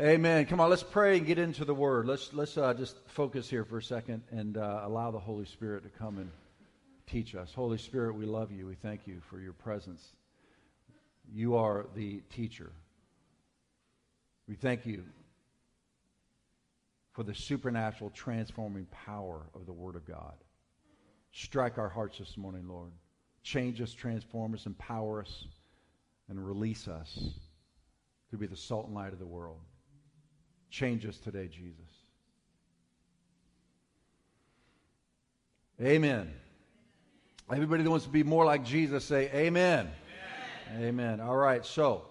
Amen. Come on, let's pray and get into the Word. Let's let's uh, just focus here for a second and uh, allow the Holy Spirit to come and teach us. Holy Spirit, we love you. We thank you for your presence. You are the teacher. We thank you for the supernatural transforming power of the Word of God. Strike our hearts this morning, Lord. Change us, transform us, empower us, and release us to be the salt and light of the world. Change us today, Jesus. Amen. Everybody that wants to be more like Jesus, say amen. Amen. amen. All right, so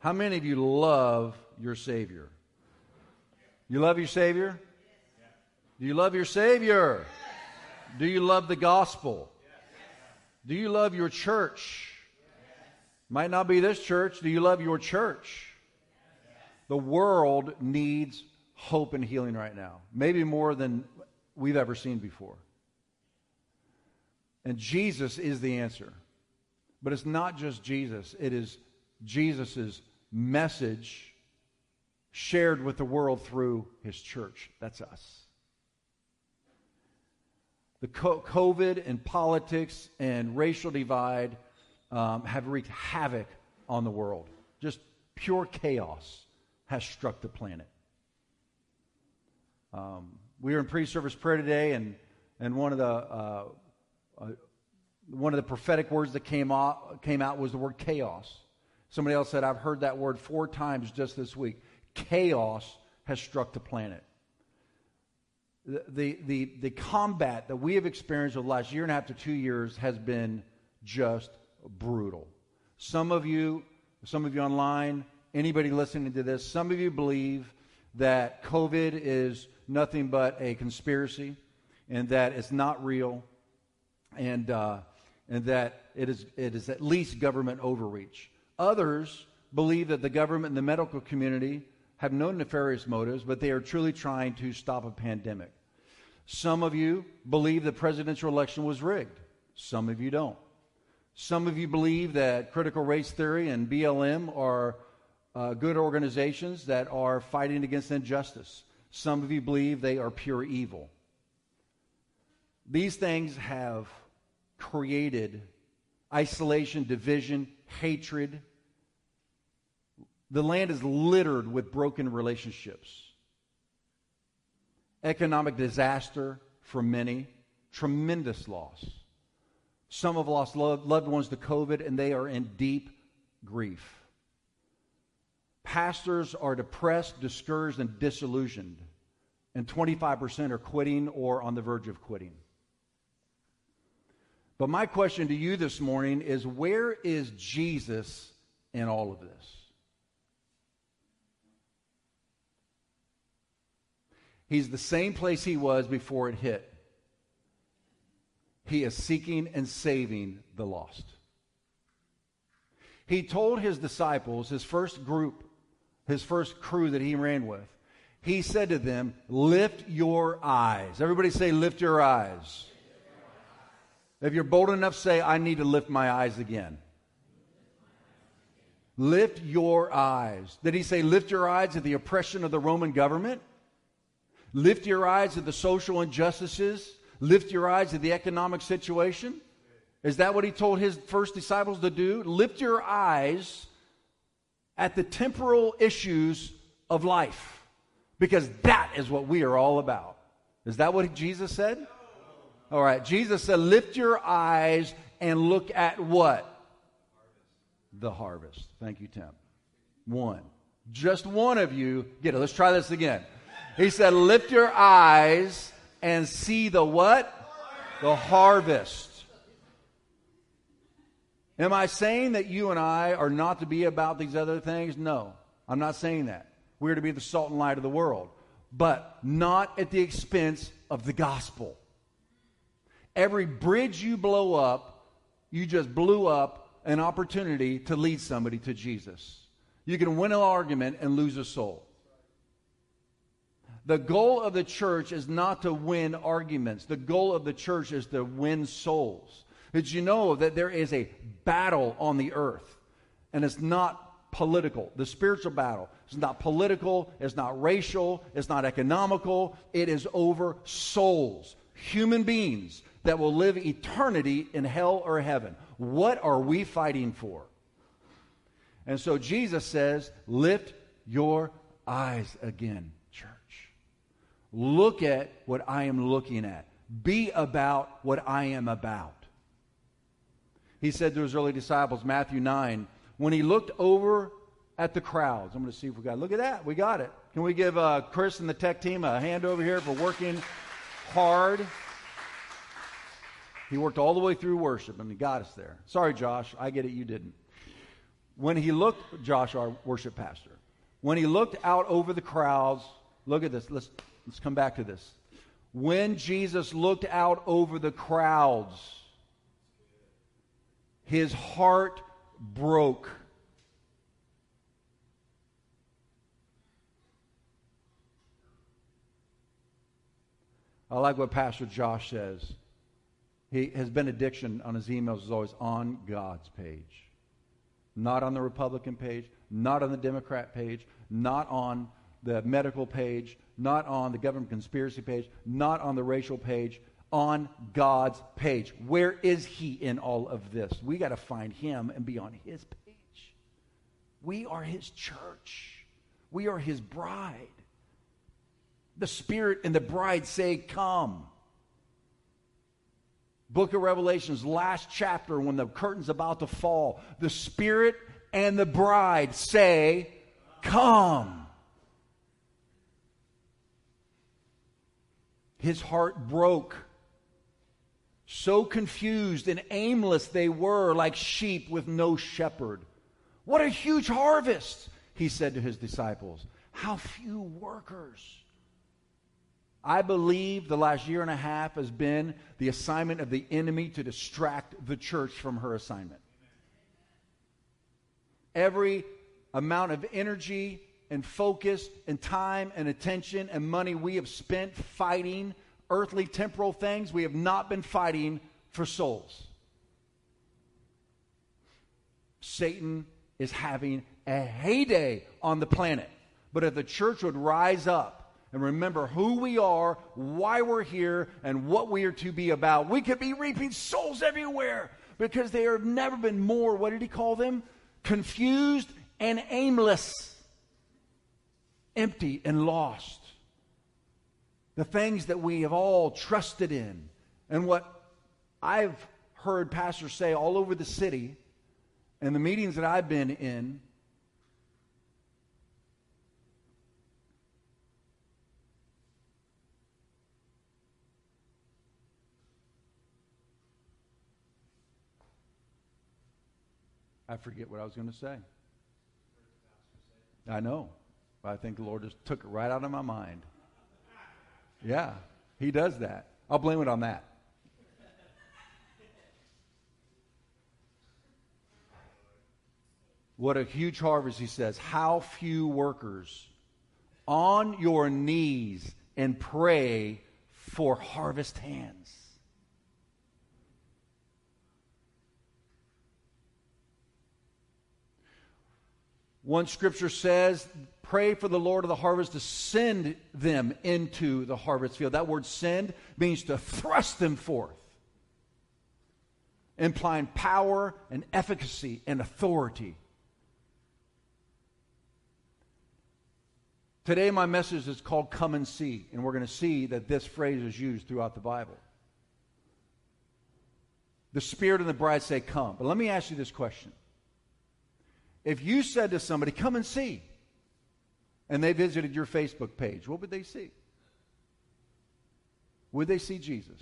how many of you love your Savior? You love your Savior? Do you love your Savior? Do you love the gospel? Do you love your church? Might not be this church. Do you love your church? The world needs hope and healing right now, maybe more than we've ever seen before. And Jesus is the answer. But it's not just Jesus, it is Jesus' message shared with the world through his church. That's us. The COVID and politics and racial divide um, have wreaked havoc on the world. Just pure chaos has struck the planet. Um, we were in pre-service prayer today, and and one of the uh, uh, one of the prophetic words that came out came out was the word chaos. Somebody else said, "I've heard that word four times just this week." Chaos has struck the planet. The, the, the, the combat that we have experienced over the last year and a half to two years has been just brutal. Some of you, some of you online, anybody listening to this, some of you believe that COVID is nothing but a conspiracy and that it's not real and, uh, and that it is, it is at least government overreach. Others believe that the government and the medical community have no nefarious motives, but they are truly trying to stop a pandemic. Some of you believe the presidential election was rigged. Some of you don't. Some of you believe that critical race theory and BLM are uh, good organizations that are fighting against injustice. Some of you believe they are pure evil. These things have created isolation, division, hatred. The land is littered with broken relationships. Economic disaster for many, tremendous loss. Some have lost loved ones to COVID and they are in deep grief. Pastors are depressed, discouraged, and disillusioned. And 25% are quitting or on the verge of quitting. But my question to you this morning is where is Jesus in all of this? He's the same place he was before it hit. He is seeking and saving the lost. He told his disciples, his first group, his first crew that he ran with, he said to them, Lift your eyes. Everybody say, Lift your eyes. If you're bold enough, say, I need to lift my eyes again. Lift your eyes. Did he say, Lift your eyes at the oppression of the Roman government? Lift your eyes at the social injustices Lift your eyes at the economic situation. Is that what he told his first disciples to do? Lift your eyes at the temporal issues of life because that is what we are all about. Is that what Jesus said? All right. Jesus said, lift your eyes and look at what? The harvest. Thank you, Tim. One. Just one of you get it. Let's try this again. He said, lift your eyes and see the what? The harvest. Am I saying that you and I are not to be about these other things? No, I'm not saying that. We're to be the salt and light of the world, but not at the expense of the gospel. Every bridge you blow up, you just blew up an opportunity to lead somebody to Jesus. You can win an argument and lose a soul. The goal of the church is not to win arguments. The goal of the church is to win souls. Did you know that there is a battle on the earth? And it's not political. The spiritual battle is not political, it's not racial, it's not economical. It is over souls, human beings that will live eternity in hell or heaven. What are we fighting for? And so Jesus says, Lift your eyes again, church. Look at what I am looking at. Be about what I am about. He said to his early disciples, Matthew 9, when he looked over at the crowds. I'm going to see if we got Look at that. We got it. Can we give uh, Chris and the tech team a hand over here for working hard? He worked all the way through worship and he got us there. Sorry, Josh. I get it. You didn't. When he looked, Josh, our worship pastor, when he looked out over the crowds, look at this. Let's, let's come back to this. When Jesus looked out over the crowds, his heart broke. I like what Pastor Josh says. He, his benediction on his emails is always on God's page, not on the Republican page, not on the Democrat page, not on the medical page, not on the government conspiracy page, not on the racial page, on God's page. Where is he in all of this? We got to find him and be on his page. We are his church. We are his bride. The Spirit and the bride say, Come. Book of Revelation's last chapter, when the curtain's about to fall, the Spirit and the bride say, Come. His heart broke. So confused and aimless they were, like sheep with no shepherd. What a huge harvest, he said to his disciples. How few workers. I believe the last year and a half has been the assignment of the enemy to distract the church from her assignment. Every amount of energy and focus and time and attention and money we have spent fighting earthly temporal things, we have not been fighting for souls. Satan is having a heyday on the planet. But if the church would rise up and remember who we are, why we're here, and what we are to be about, we could be reaping souls everywhere because they have never been more, what did he call them? Confused and aimless, empty and lost the things that we have all trusted in, and what I've heard pastors say all over the city and the meetings that I've been in. I forget what I was going to say. I know. But I think the Lord just took it right out of my mind. Yeah, he does that. I'll blame it on that. What a huge harvest, he says. How few workers on your knees and pray for harvest hands. One scripture says pray for the Lord of the harvest to send them into the harvest field. That word send means to thrust them forth, implying power and efficacy and authority. Today, my message is called Come and See, and we're going to see that this phrase is used throughout the Bible. The Spirit and the bride say, Come. But let me ask you this question. If you said to somebody, Come and see, and they visited your Facebook page, what would they see? Would they see Jesus?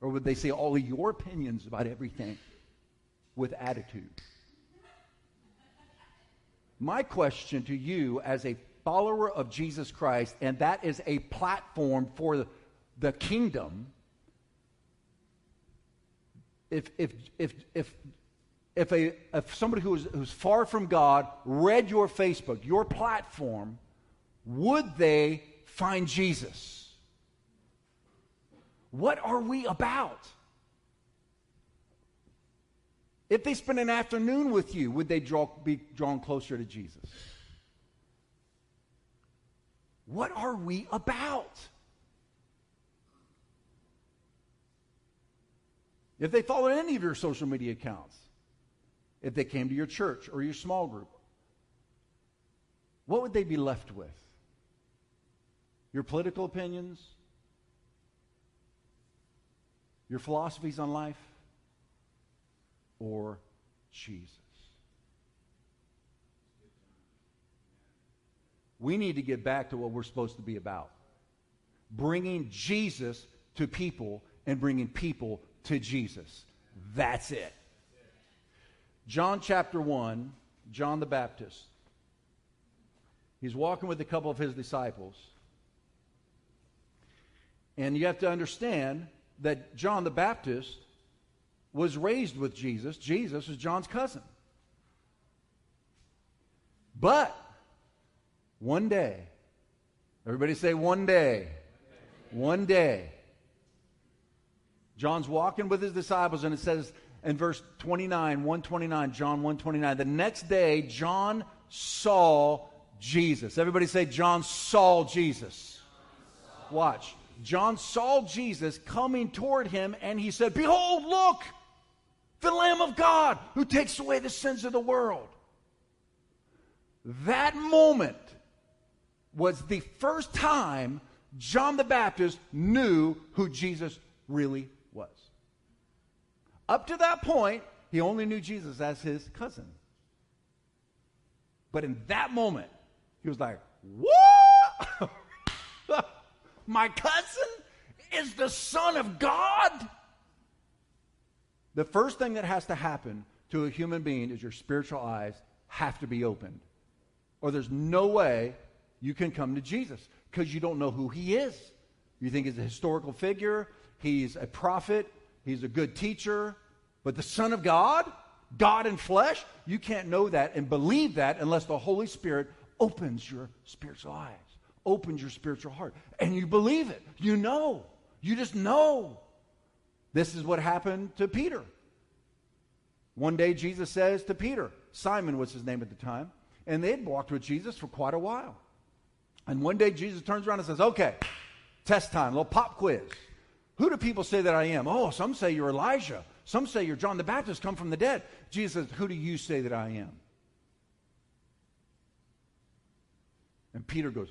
Or would they see all of your opinions about everything with attitude? My question to you as a follower of Jesus Christ, and that is a platform for the, the kingdom. If, if, if, if if, a, if somebody who is, who's far from God read your Facebook, your platform, would they find Jesus? What are we about? If they spend an afternoon with you, would they draw, be drawn closer to Jesus? What are we about? If they followed any of your social media accounts, if they came to your church or your small group, what would they be left with? Your political opinions? Your philosophies on life? Or Jesus? We need to get back to what we're supposed to be about bringing Jesus to people and bringing people to Jesus. That's it. John chapter 1, John the Baptist. He's walking with a couple of his disciples. And you have to understand that John the Baptist was raised with Jesus. Jesus was John's cousin. But one day, everybody say one day, one day, John's walking with his disciples, and it says in verse 29, 129, John 129, the next day, John saw Jesus. Everybody say, John saw Jesus. Watch. John saw Jesus coming toward him, and he said, Behold, look, the Lamb of God who takes away the sins of the world. That moment was the first time John the Baptist knew who Jesus really. Up to that point, he only knew Jesus as his cousin. But in that moment, he was like, What? My cousin is the Son of God? The first thing that has to happen to a human being is your spiritual eyes have to be opened. Or there's no way you can come to Jesus because you don't know who he is. You think he's a historical figure, he's a prophet, he's a good teacher, but the Son of God, God in flesh, you can't know that and believe that unless the Holy Spirit opens your spiritual eyes, opens your spiritual heart, and you believe it. You know. You just know. This is what happened to Peter. One day, Jesus says to Peter, Simon was his name at the time, and they had walked with Jesus for quite a while. And one day, Jesus turns around and says, Okay, test time, little pop quiz. Who do people say that I am? Oh, some say you're Elijah. Some say you're John the Baptist come from the dead. Jesus says, Who do you say that I am? And Peter goes,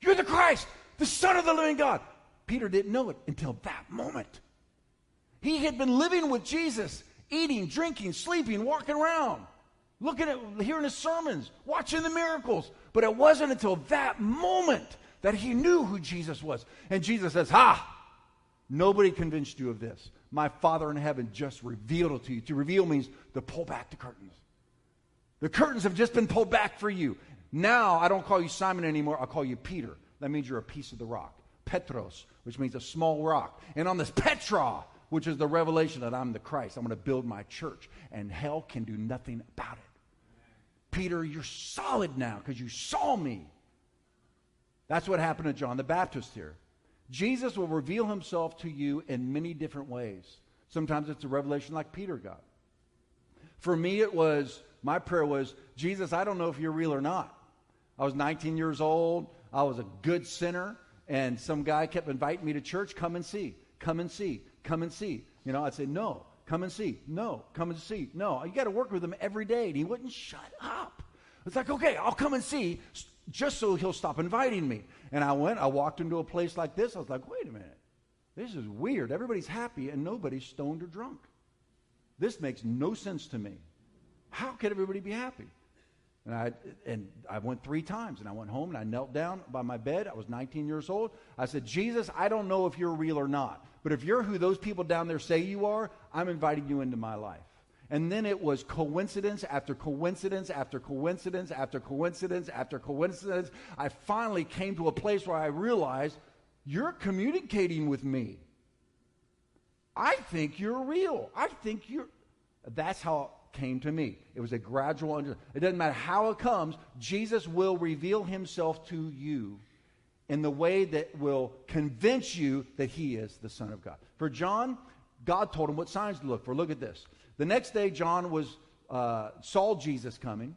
You're the Christ, the Son of the living God. Peter didn't know it until that moment. He had been living with Jesus, eating, drinking, sleeping, walking around, looking at, hearing his sermons, watching the miracles. But it wasn't until that moment that he knew who Jesus was. And Jesus says, Ha! Nobody convinced you of this. My Father in heaven just revealed it to you. To reveal means to pull back the curtains. The curtains have just been pulled back for you. Now I don't call you Simon anymore. I'll call you Peter. That means you're a piece of the rock. Petros, which means a small rock. And on this Petra, which is the revelation that I'm the Christ, I'm going to build my church, and hell can do nothing about it. Peter, you're solid now because you saw me. That's what happened to John the Baptist here. Jesus will reveal himself to you in many different ways. Sometimes it's a revelation like Peter got. For me, it was, my prayer was, Jesus, I don't know if you're real or not. I was 19 years old. I was a good sinner. And some guy kept inviting me to church, come and see, come and see, come and see. You know, I'd say, no, come and see, no, come and see, no. You got to work with him every day. And he wouldn't shut up. It's like, okay, I'll come and see just so he'll stop inviting me. And I went, I walked into a place like this. I was like, wait a minute. This is weird. Everybody's happy and nobody's stoned or drunk. This makes no sense to me. How could everybody be happy? And I, and I went three times and I went home and I knelt down by my bed. I was 19 years old. I said, Jesus, I don't know if you're real or not, but if you're who those people down there say you are, I'm inviting you into my life. And then it was coincidence after coincidence after coincidence after coincidence after coincidence. I finally came to a place where I realized you're communicating with me. I think you're real. I think you're. That's how it came to me. It was a gradual. It doesn't matter how it comes, Jesus will reveal himself to you in the way that will convince you that he is the Son of God. For John, God told him what signs to look for. Look at this. The next day, John was uh, saw Jesus coming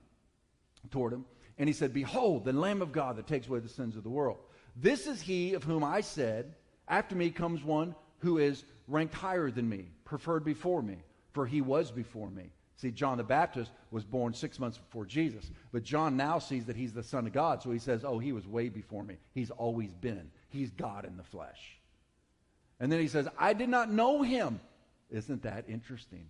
toward him, and he said, "Behold, the Lamb of God that takes away the sins of the world. This is he of whom I said, After me comes one who is ranked higher than me, preferred before me, for he was before me." See, John the Baptist was born six months before Jesus, but John now sees that he's the Son of God, so he says, "Oh, he was way before me. He's always been. He's God in the flesh." And then he says, "I did not know him." Isn't that interesting?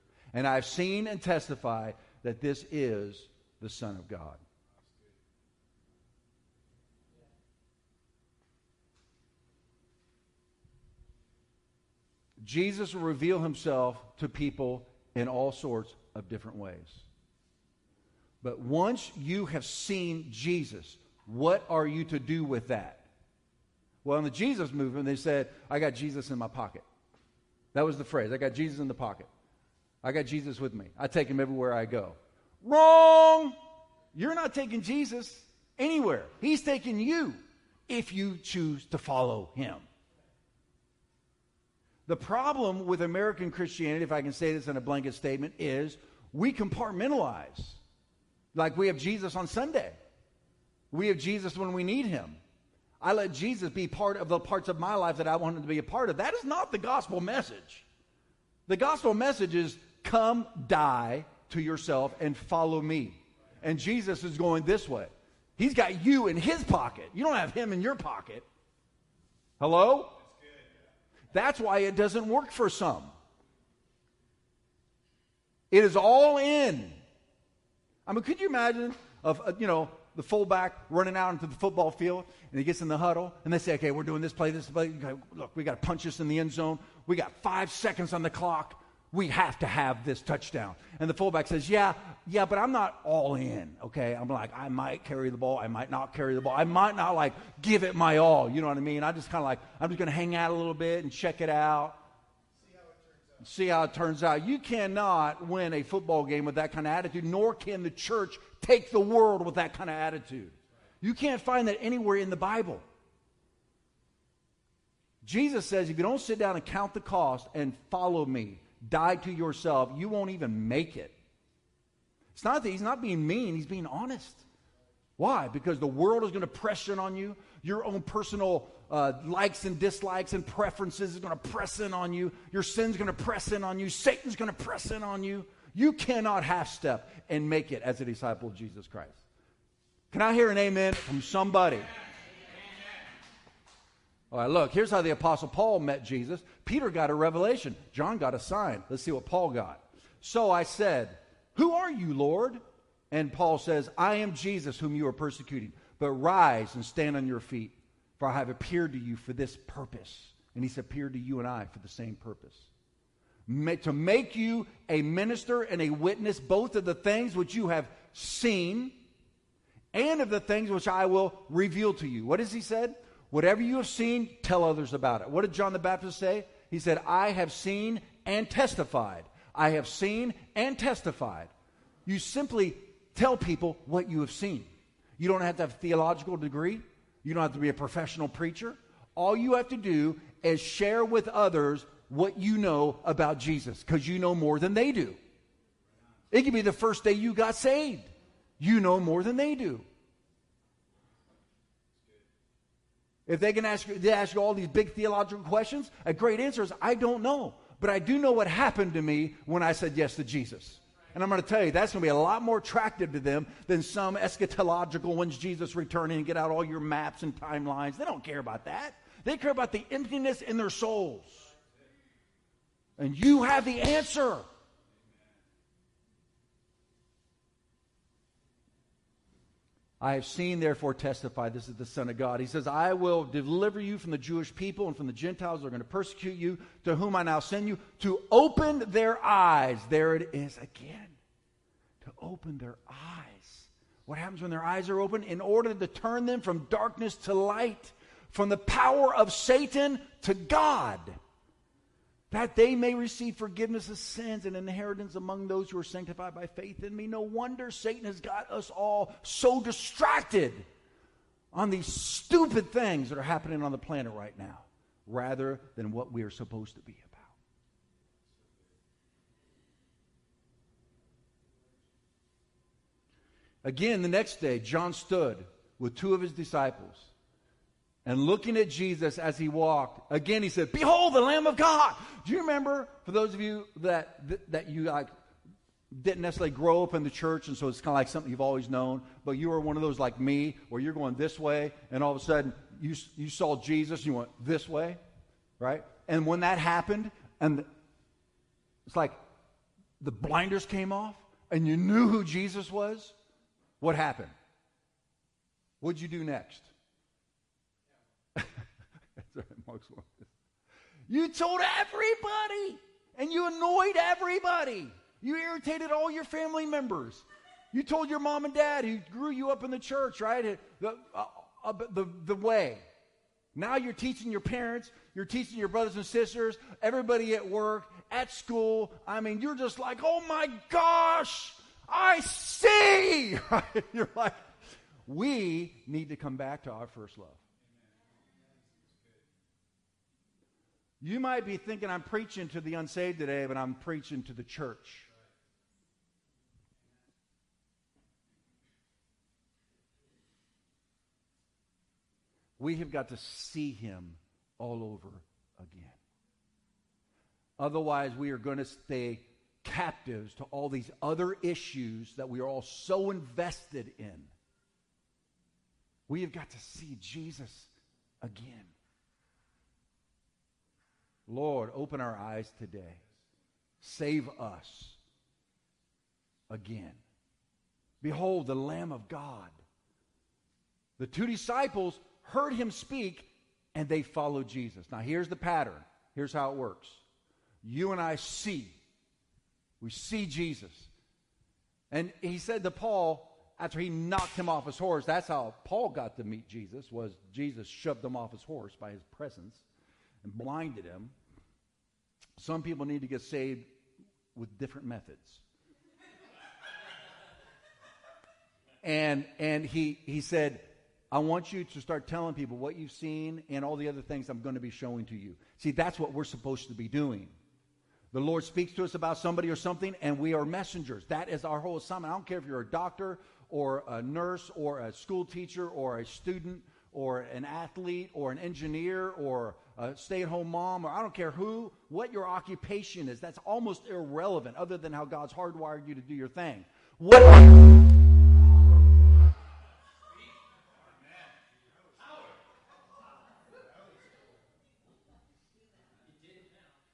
And I've seen and testify that this is the Son of God. Jesus will reveal himself to people in all sorts of different ways. But once you have seen Jesus, what are you to do with that? Well, in the Jesus movement, they said, I got Jesus in my pocket. That was the phrase. I got Jesus in the pocket. I got Jesus with me. I take him everywhere I go. Wrong! You're not taking Jesus anywhere. He's taking you if you choose to follow him. The problem with American Christianity, if I can say this in a blanket statement, is we compartmentalize. Like we have Jesus on Sunday. We have Jesus when we need him. I let Jesus be part of the parts of my life that I want him to be a part of. That is not the gospel message. The gospel message is Come die to yourself and follow me. And Jesus is going this way. He's got you in his pocket. You don't have him in your pocket. Hello? That's why it doesn't work for some. It is all in. I mean, could you imagine of uh, you know the fullback running out into the football field and he gets in the huddle and they say, "Okay, we're doing this play, this play. Look, we got to punch this in the end zone. We got five seconds on the clock we have to have this touchdown. And the fullback says, Yeah, yeah, but I'm not all in, okay? I'm like, I might carry the ball, I might not carry the ball, I might not like give it my all, you know what I mean? I just kind of like, I'm just gonna hang out a little bit and check it out. See how it turns out. See how it turns out. You cannot win a football game with that kind of attitude, nor can the church take the world with that kind of attitude. You can't find that anywhere in the Bible. Jesus says, if you don't sit down and count the cost and follow me, die to yourself, you won't even make it. It's not that he's not being mean, he's being honest. Why? Because the world is going to press in on you. Your own personal uh, likes and dislikes and preferences is going to press in on you. Your sin's going to press in on you. Satan's going to press in on you. You cannot half step and make it as a disciple of Jesus Christ. Can I hear an amen from somebody? All right, look, here's how the Apostle Paul met Jesus. Peter got a revelation, John got a sign. Let's see what Paul got. So I said, Who are you, Lord? And Paul says, I am Jesus whom you are persecuting. But rise and stand on your feet, for I have appeared to you for this purpose. And he's appeared to you and I for the same purpose. to make you a minister and a witness both of the things which you have seen and of the things which I will reveal to you. What has he said? Whatever you have seen, tell others about it. What did John the Baptist say? He said, I have seen and testified. I have seen and testified. You simply tell people what you have seen. You don't have to have a theological degree. You don't have to be a professional preacher. All you have to do is share with others what you know about Jesus because you know more than they do. It could be the first day you got saved. You know more than they do. If they can ask you, they ask you all these big theological questions, a great answer is, I don't know. But I do know what happened to me when I said yes to Jesus. And I'm going to tell you, that's going to be a lot more attractive to them than some eschatological when's Jesus returning and get out all your maps and timelines. They don't care about that. They care about the emptiness in their souls. And you have the answer. I have seen, therefore, testify, this is the Son of God. He says, I will deliver you from the Jewish people and from the Gentiles who are going to persecute you, to whom I now send you, to open their eyes. There it is again. To open their eyes. What happens when their eyes are open? In order to turn them from darkness to light, from the power of Satan to God, that they may receive forgiveness of sins and inheritance among those who are sanctified by faith in me. No wonder Satan has got us all so distracted on these stupid things that are happening on the planet right now rather than what we are supposed to be about. Again, the next day, John stood with two of his disciples and looking at Jesus as he walked. Again, he said, Behold the Lamb of God. Do you remember, for those of you that, that you like, didn't necessarily grow up in the church, and so it's kind of like something you've always known, but you were one of those like me, where you're going this way, and all of a sudden you, you saw Jesus, you went this way, right? And when that happened, and it's like the blinders came off, and you knew who Jesus was, what happened? What'd you do next? you told everybody, and you annoyed everybody. You irritated all your family members. You told your mom and dad who grew you up in the church, right? The, uh, uh, the, the way. Now you're teaching your parents, you're teaching your brothers and sisters, everybody at work, at school. I mean, you're just like, oh my gosh, I see. You're like, we need to come back to our first love. You might be thinking I'm preaching to the unsaved today, but I'm preaching to the church. We have got to see him all over again. Otherwise, we are going to stay captives to all these other issues that we are all so invested in. We have got to see Jesus again. Lord, open our eyes today. Save us again. Behold, the Lamb of God. The two disciples heard him speak and they followed Jesus. Now, here's the pattern. Here's how it works. You and I see we see Jesus. And he said to Paul, after he knocked him off his horse, that's how Paul got to meet Jesus, was Jesus shoved him off his horse by his presence and blinded him. Some people need to get saved with different methods. and and he he said, I want you to start telling people what you've seen and all the other things I'm going to be showing to you. See, that's what we're supposed to be doing. The Lord speaks to us about somebody or something, and we are messengers. That is our whole assignment. I don't care if you're a doctor or a nurse or a school teacher or a student or an athlete or an engineer or a stay at home mom, or I don't care who, what your occupation is. That's almost irrelevant other than how God's hardwired you to do your thing. What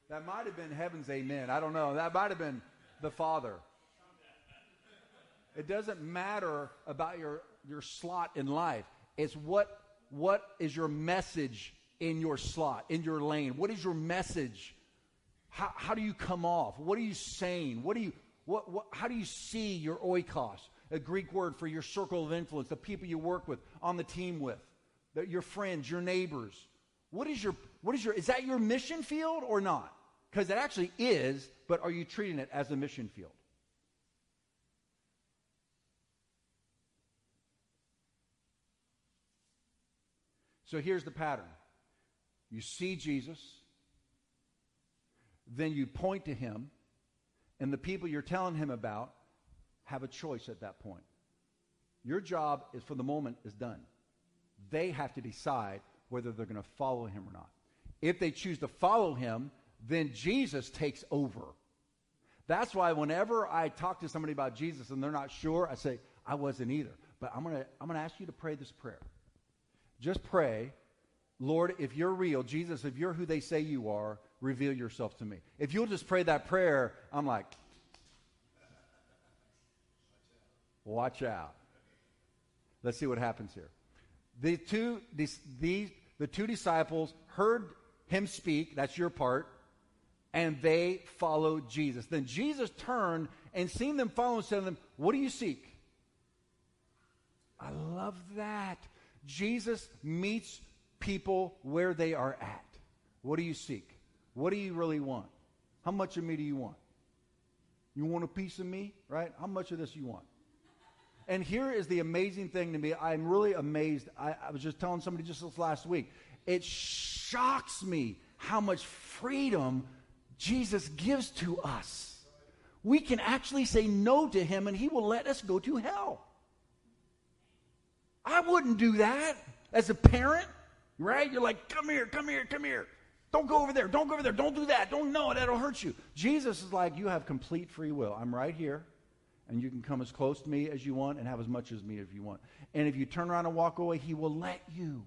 That might have been heaven's amen. I don't know. That might have been the Father. It doesn't matter about your, your slot in life. It's what, what is your message in your slot, in your lane? What is your message? How, how do you come off? What are you saying? What do you, what, what, how do you see your oikos, a Greek word for your circle of influence, the people you work with, on the team with, the, your friends, your neighbors? What is your, what is your, is that your mission field or not? Because it actually is, but are you treating it as a mission field? So here's the pattern you see Jesus, then you point to him, and the people you're telling him about have a choice at that point. Your job is for the moment is done. They have to decide whether they're going to follow him or not. If they choose to follow him, then Jesus takes over. That's why whenever I talk to somebody about Jesus and they're not sure, I say, I wasn't either. But I'm going to I'm going to ask you to pray this prayer. Just pray, Lord, if you're real, Jesus, if you're who they say you are, reveal yourself to me. If you'll just pray that prayer, I'm like, watch out. Let's see what happens here. The two, these, the two disciples heard him speak. That's your part And they followed Jesus. Then Jesus turned and seeing them follow and said to them, What do you seek? I love that. Jesus meets people where they are at. What do you seek? What do you really want? How much of me do you want? You want a piece of me, right? How much of this you want? And here is the amazing thing to me. I'm really amazed. I, I was just telling somebody just this last week. It shocks me how much freedom Jesus gives to us. We can actually say no to him and he will let us go to hell. I wouldn't do that as a parent, right? You're like, come here, come here, come here. Don't go over there. Don't go over there. Don't do that. Don't know. That'll hurt you. Jesus is like, you have complete free will. I'm right here, and you can come as close to me as you want and have as much as me if you want. And if you turn around and walk away, he will let you.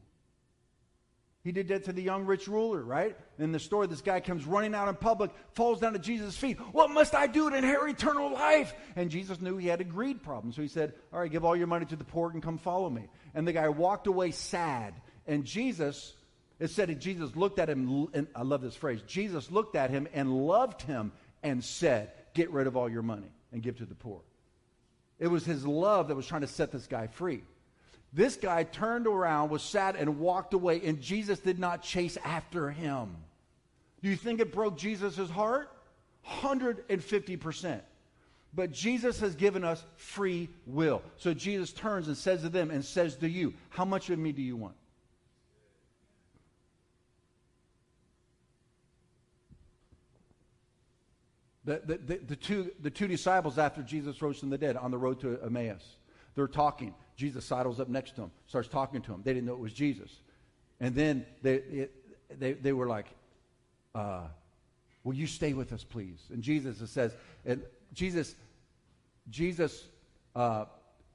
He did that to the young rich ruler, right? In the story, this guy comes running out in public, falls down at Jesus' feet. What must I do to inherit eternal life? And Jesus knew he had a greed problem. So he said, All right, give all your money to the poor and come follow me. And the guy walked away sad. And Jesus, it said Jesus looked at him, and I love this phrase Jesus looked at him and loved him and said, Get rid of all your money and give to the poor. It was his love that was trying to set this guy free. This guy turned around, was sad, and walked away, and Jesus did not chase after him. Do you think it broke Jesus' heart? 150%. But Jesus has given us free will. So Jesus turns and says to them and says to you, How much of me do you want? The, the, the, the, two, the two disciples after Jesus rose from the dead on the road to Emmaus, they're talking. Jesus sidles up next to him, starts talking to him. They didn't know it was Jesus. And then they, it, they, they were like, uh, Will you stay with us, please? And Jesus says, and Jesus, Jesus uh,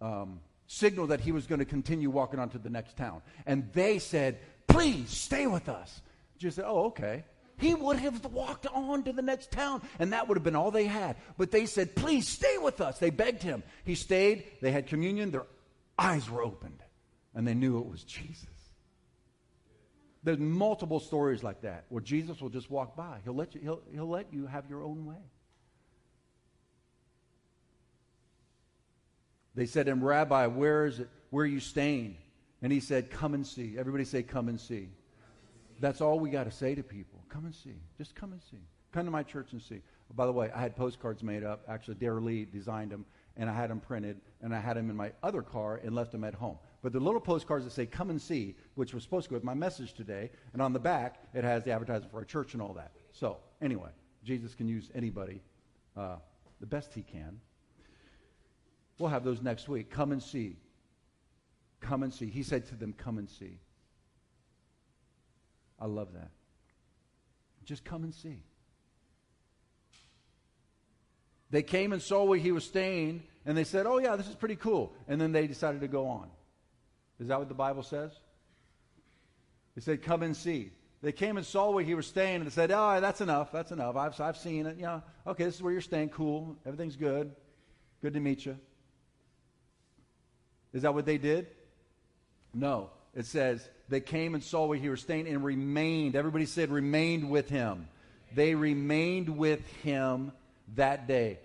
um, signaled that he was going to continue walking on to the next town. And they said, Please stay with us. Jesus said, Oh, okay. He would have walked on to the next town, and that would have been all they had. But they said, Please stay with us. They begged him. He stayed. They had communion. Their eyes were opened, and they knew it was Jesus. There's multiple stories like that where Jesus will just walk by. He'll let you, he'll, he'll let you have your own way. They said to him, Rabbi, where is it? Where are you staying? And he said, Come and see. Everybody say, Come and see. That's all we got to say to people. Come and see. Just come and see. Come to my church and see. By the way, I had postcards made up. Actually, Dara Lee designed them, and I had them printed, and I had them in my other car and left them at home. But the little postcards that say "Come and see," which was supposed to go with my message today, and on the back it has the advertisement for our church and all that. So anyway, Jesus can use anybody uh, the best he can. We'll have those next week. Come and see. Come and see. He said to them, "Come and see." I love that. Just come and see. They came and saw where he was staying, and they said, Oh, yeah, this is pretty cool. And then they decided to go on. Is that what the Bible says? They said, Come and see. They came and saw where he was staying, and they said, Oh, that's enough. That's enough. I've, I've seen it. Yeah, okay, this is where you're staying. Cool. Everything's good. Good to meet you. Is that what they did? No. It says, they came and saw where he was staying and remained. Everybody said, remained with him. They remained with him that day.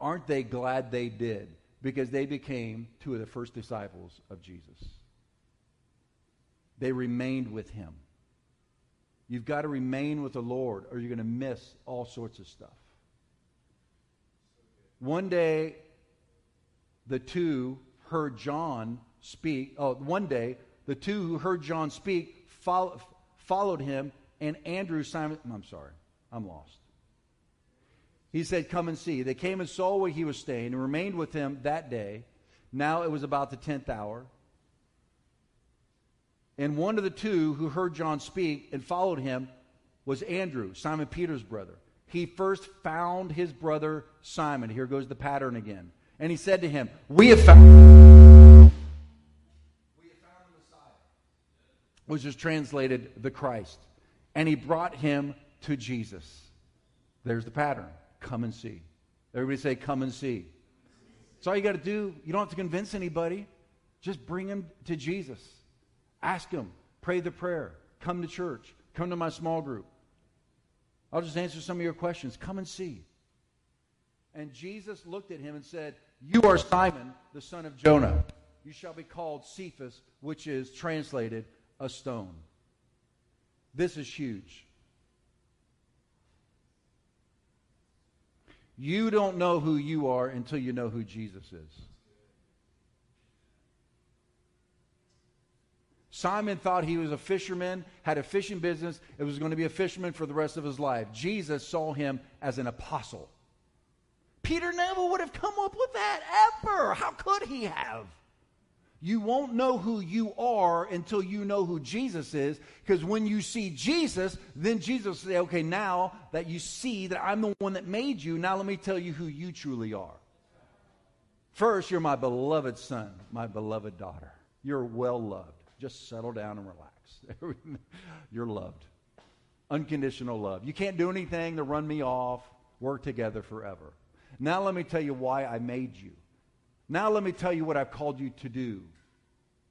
Aren't they glad they did? Because they became two of the first disciples of Jesus. They remained with him. You've got to remain with the Lord or you're going to miss all sorts of stuff. One day, the two heard John speak. Oh, one day, the two who heard John speak follow, followed him, and Andrew, Simon, I'm sorry, I'm lost. He said, Come and see. They came and saw where he was staying and remained with him that day. Now it was about the tenth hour. And one of the two who heard John speak and followed him was Andrew, Simon Peter's brother. He first found his brother Simon. Here goes the pattern again. And he said to him, We have found which is translated the Christ. And he brought him to Jesus. There's the pattern. Come and see. Everybody say, Come and see. That's all you got to do. You don't have to convince anybody. Just bring him to Jesus. Ask him. Pray the prayer. Come to church. Come to my small group. I'll just answer some of your questions. Come and see. And Jesus looked at him and said, You are Simon, the son of Jonah. You shall be called Cephas, which is translated a stone. This is huge. You don't know who you are until you know who Jesus is. Simon thought he was a fisherman, had a fishing business, it was going to be a fisherman for the rest of his life. Jesus saw him as an apostle. Peter never would have come up with that ever. How could he have? You won't know who you are until you know who Jesus is. Because when you see Jesus, then Jesus will say, okay, now that you see that I'm the one that made you, now let me tell you who you truly are. First, you're my beloved son, my beloved daughter. You're well loved. Just settle down and relax. you're loved. Unconditional love. You can't do anything to run me off. Work together forever. Now, let me tell you why I made you. Now let me tell you what I've called you to do.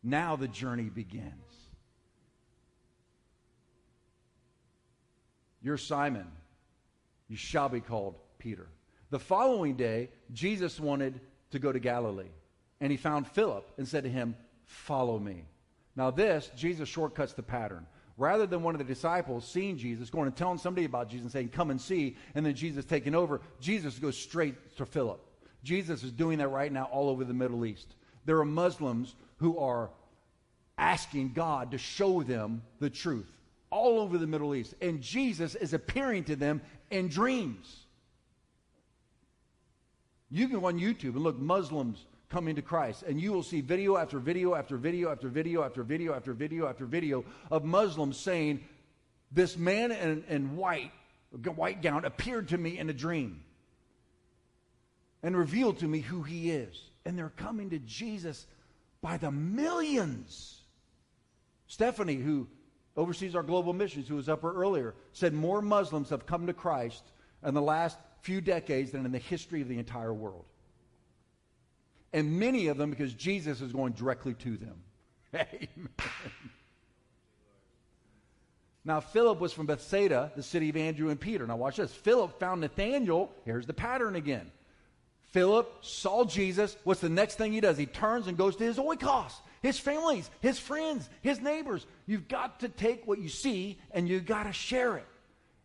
Now the journey begins. You're Simon. You shall be called Peter. The following day, Jesus wanted to go to Galilee. And he found Philip and said to him, Follow me. Now, this, Jesus shortcuts the pattern. Rather than one of the disciples seeing Jesus, going and telling somebody about Jesus and saying, Come and see, and then Jesus taking over, Jesus goes straight to Philip. Jesus is doing that right now all over the Middle East. There are Muslims who are asking God to show them the truth all over the Middle East. And Jesus is appearing to them in dreams. You can go on YouTube and look Muslims coming to Christ, and you will see video after video after video after video after video after video after video of Muslims saying, This man in, in white, white gown appeared to me in a dream and revealed to me who he is. And they're coming to Jesus by the millions. Stephanie, who oversees our global missions, who was up earlier, said more Muslims have come to Christ in the last few decades than in the history of the entire world. And many of them because Jesus is going directly to them. Amen. Now, Philip was from Bethsaida, the city of Andrew and Peter. Now, watch this. Philip found Nathanael. Here's the pattern again. Philip saw Jesus. What's the next thing he does? He turns and goes to his oikos, his families, his friends, his neighbors. You've got to take what you see and you've got to share it.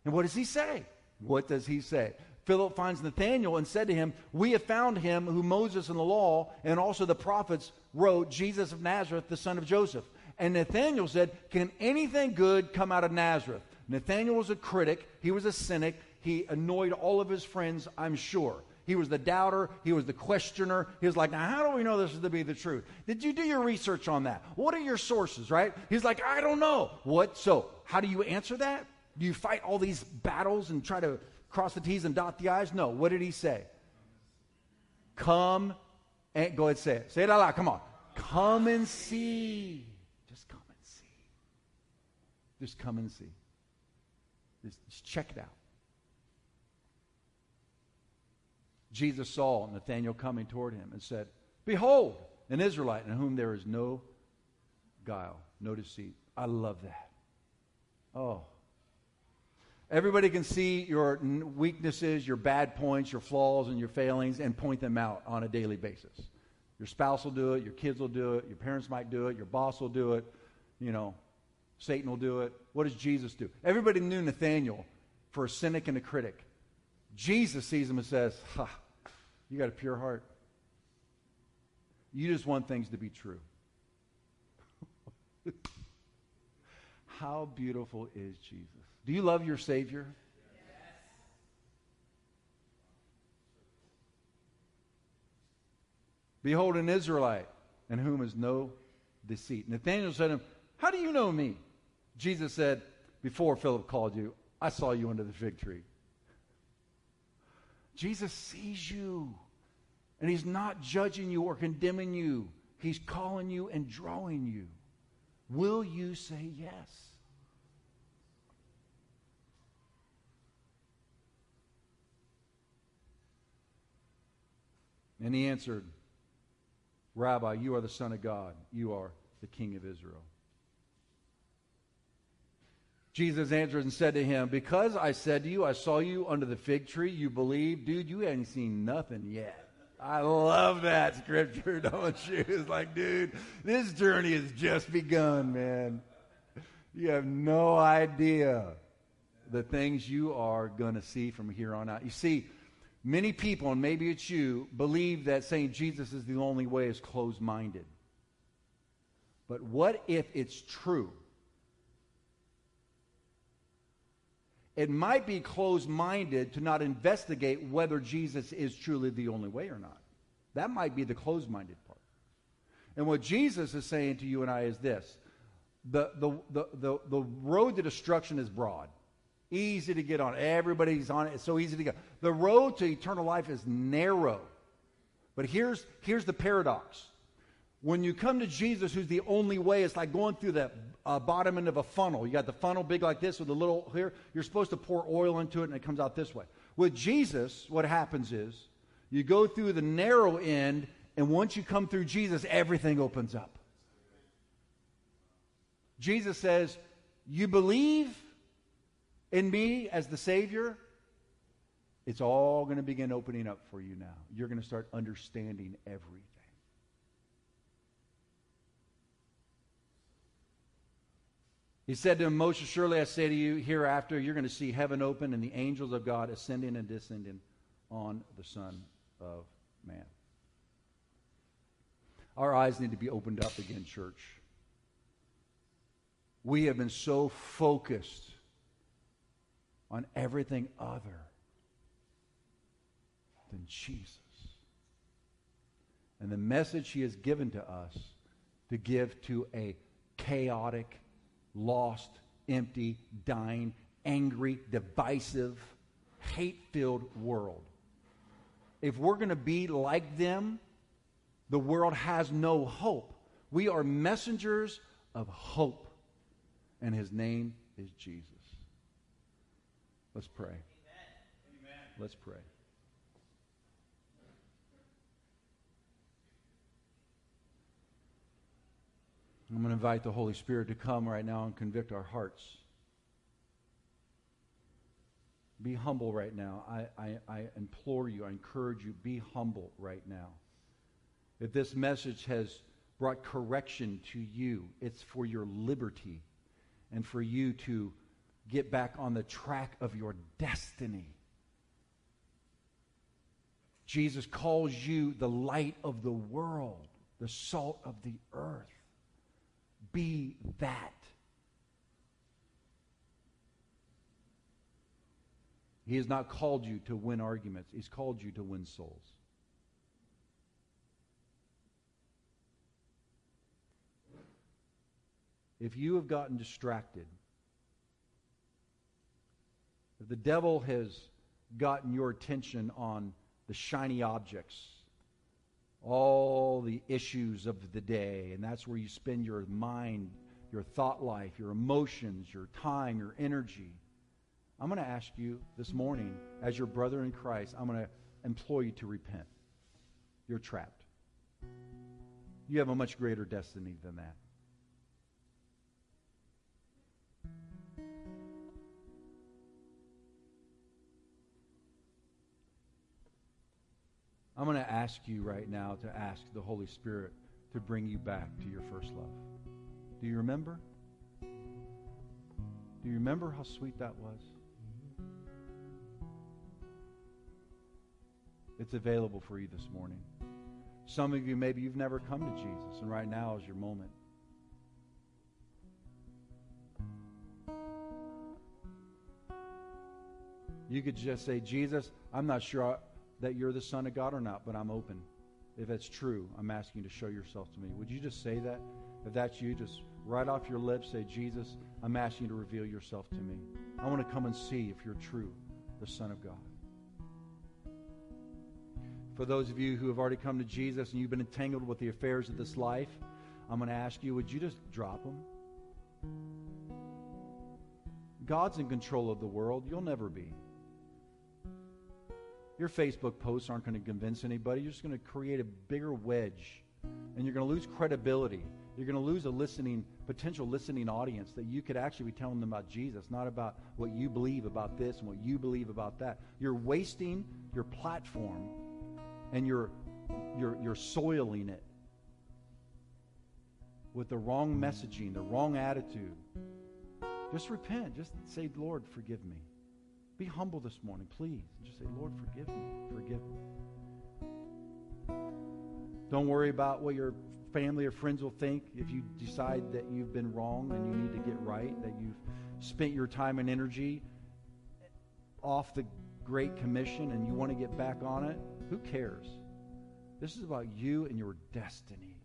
And what does he say? What does he say? Philip finds Nathanael and said to him, We have found him who Moses in the law and also the prophets wrote, Jesus of Nazareth, the son of Joseph. And Nathanael said, Can anything good come out of Nazareth? Nathanael was a critic, he was a cynic, he annoyed all of his friends, I'm sure. He was the doubter. He was the questioner. He was like, now, how do we know this is to be the truth? Did you do your research on that? What are your sources, right? He's like, I don't know. What? So, how do you answer that? Do you fight all these battles and try to cross the T's and dot the I's? No. What did he say? Come and go ahead and say it. Say it out loud. Come on. Come and see. Just come and see. Just come and see. Just, just check it out. Jesus saw Nathanael coming toward him and said, Behold, an Israelite in whom there is no guile, no deceit. I love that. Oh. Everybody can see your weaknesses, your bad points, your flaws, and your failings and point them out on a daily basis. Your spouse will do it, your kids will do it, your parents might do it, your boss will do it, you know, Satan will do it. What does Jesus do? Everybody knew Nathanael for a cynic and a critic. Jesus sees him and says, Ha, you got a pure heart. You just want things to be true. How beautiful is Jesus? Do you love your Savior? Behold, an Israelite in whom is no deceit. Nathanael said to him, How do you know me? Jesus said, Before Philip called you, I saw you under the fig tree. Jesus sees you. And he's not judging you or condemning you. He's calling you and drawing you. Will you say yes? And he answered, Rabbi, you are the Son of God. You are the King of Israel. Jesus answered and said to him, Because I said to you, I saw you under the fig tree, you believe? Dude, you hadn't seen nothing yet. I love that scripture, don't you? It's like, dude, this journey has just begun, man. You have no idea the things you are going to see from here on out. You see, many people, and maybe it's you, believe that saying Jesus is the only way is closed minded. But what if it's true? It might be closed minded to not investigate whether Jesus is truly the only way or not. That might be the closed minded part. And what Jesus is saying to you and I is this the, the, the, the, the road to destruction is broad, easy to get on. Everybody's on it. It's so easy to go. The road to eternal life is narrow. But here's, here's the paradox. When you come to Jesus, who's the only way, it's like going through the uh, bottom end of a funnel. You got the funnel big like this with a little here. You're supposed to pour oil into it and it comes out this way. With Jesus, what happens is you go through the narrow end, and once you come through Jesus, everything opens up. Jesus says, You believe in me as the Savior? It's all going to begin opening up for you now. You're going to start understanding everything. He said to him, Most surely I say to you, hereafter you're going to see heaven open and the angels of God ascending and descending on the Son of Man. Our eyes need to be opened up again, church. We have been so focused on everything other than Jesus. And the message he has given to us to give to a chaotic, lost, empty, dying, angry, divisive, hate filled world. If we're going to be like them, the world has no hope. We are messengers of hope, and his name is Jesus. Let's pray. Amen. Let's pray. I'm going to invite the Holy Spirit to come right now and convict our hearts. Be humble right now. I, I, I, implore you, I encourage you, be humble right now. If this message has brought correction to you, it's for your liberty and for you to get back on the track of your destiny. Jesus calls you the light of the world, the salt of the earth. Be that. He has not called you to win arguments, He's called you to win souls. If you have gotten distracted, if the devil has gotten your attention on the shiny objects, all the issues of the day, and that's where you spend your mind, your thought life, your emotions, your time, your energy. I'm going to ask you this morning, as your brother in Christ, I'm going to implore you to repent. You're trapped. You have a much greater destiny than that. I'm going to ask you right now to ask the Holy Spirit to bring you back to your first love. Do you remember? Do you remember how sweet that was? It's available for you this morning. Some of you, maybe you've never come to Jesus, and right now is your moment. You could just say, Jesus, I'm not sure that you're the Son of God or not, but I'm open. If that's true, I'm asking you to show yourself to me. Would you just say that? If that's you, just right off your lips say, Jesus, I'm asking you to reveal yourself to me. I want to come and see if you're true, the Son of God. For those of you who have already come to Jesus and you've been entangled with the affairs of this life, I'm going to ask you, would you just drop them? God's in control of the world. You'll never be. Your Facebook posts aren't going to convince anybody. You're just going to create a bigger wedge, and you're going to lose credibility. You're going to lose a listening potential listening audience that you could actually be telling them about Jesus, not about what you believe about this and what you believe about that. You're wasting your platform and you're, you're, you're soiling it with the wrong messaging, the wrong attitude. Just repent. Just say, Lord, forgive me. Be humble this morning, please. Just say, Lord, forgive me. Forgive me. Don't worry about what your family or friends will think if you decide that you've been wrong and you need to get right, that you've spent your time and energy off the Great Commission and you want to get back on it. Who cares? This is about you and your destiny,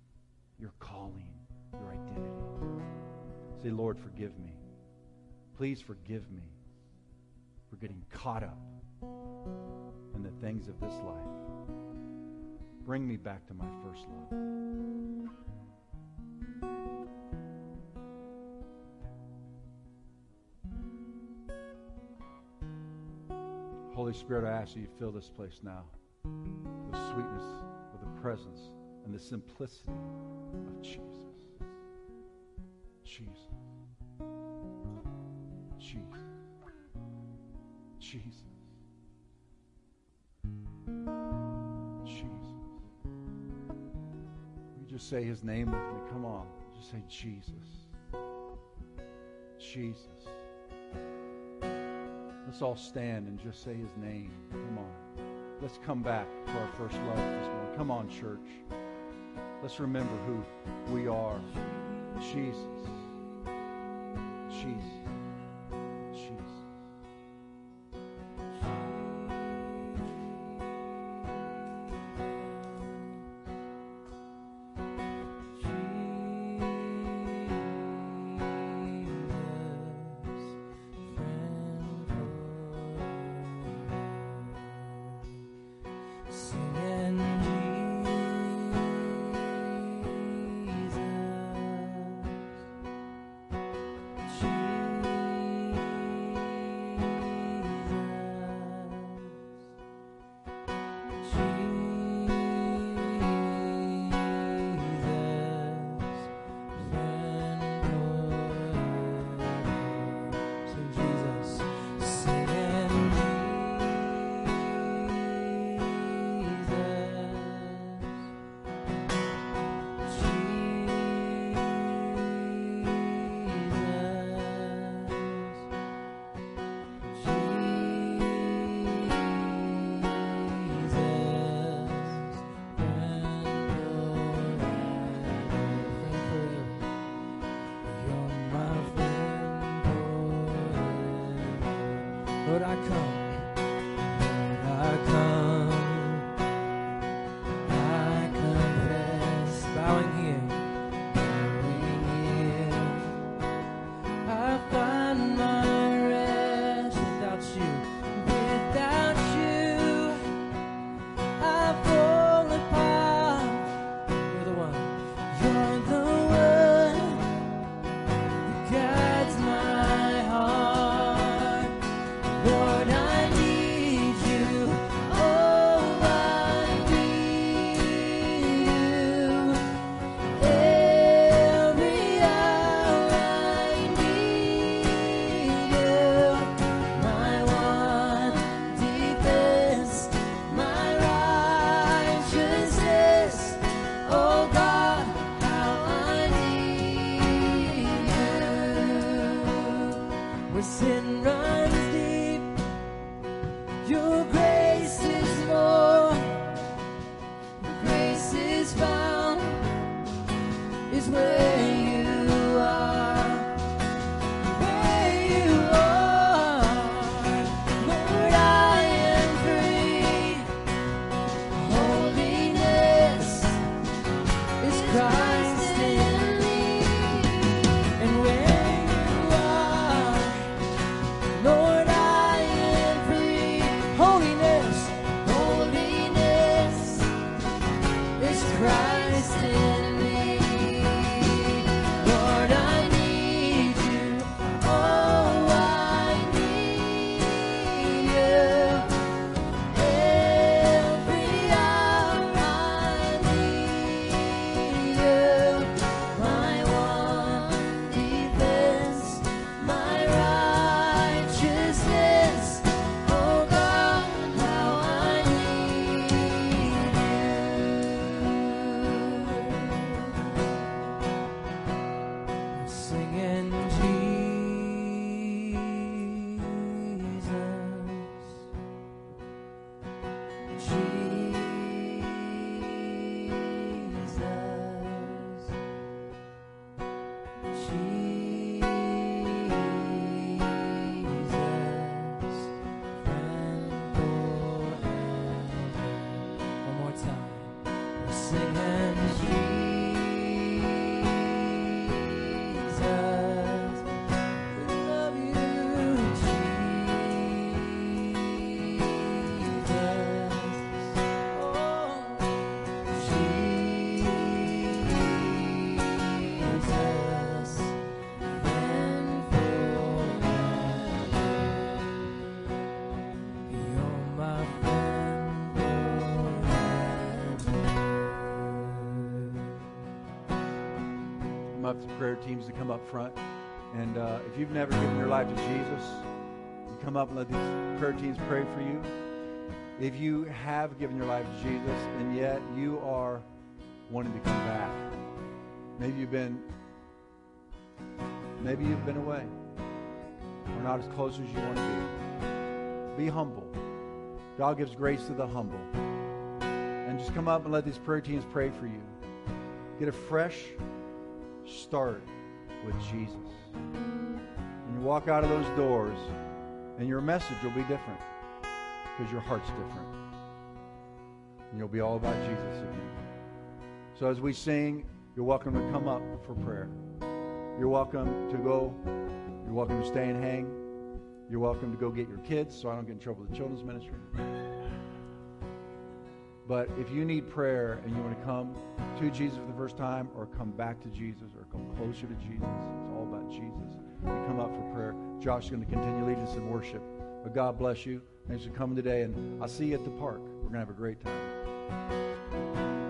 your calling, your identity. Say, Lord, forgive me. Please forgive me for getting caught up in the things of this life. Bring me back to my first love. Holy Spirit, I ask you fill this place now with the sweetness of the presence and the simplicity of. Jesus. Jesus. Jesus. Jesus. You just say his name with me. Come on. Just say Jesus. Jesus. Let's all stand and just say his name. Come on. Let's come back to our first love this morning. Come on, church. Let's remember who we are. Jesus. Jesus. Prayer teams to come up front. And uh, if you've never given your life to Jesus, you come up and let these prayer teams pray for you. If you have given your life to Jesus and yet you are wanting to come back, maybe you've been maybe you've been away or not as close as you want to be. Be humble. God gives grace to the humble. And just come up and let these prayer teams pray for you. Get a fresh start with Jesus. And you walk out of those doors, and your message will be different because your heart's different. And you'll be all about Jesus again. So as we sing, you're welcome to come up for prayer. You're welcome to go. You're welcome to stay and hang. You're welcome to go get your kids so I don't get in trouble with the children's ministry. But if you need prayer and you want to come to Jesus for the first time or come back to Jesus or come closer to Jesus, it's all about Jesus. You come up for prayer. Josh is going to continue leading us in worship. But God bless you. Thanks for coming today. And I'll see you at the park. We're going to have a great time.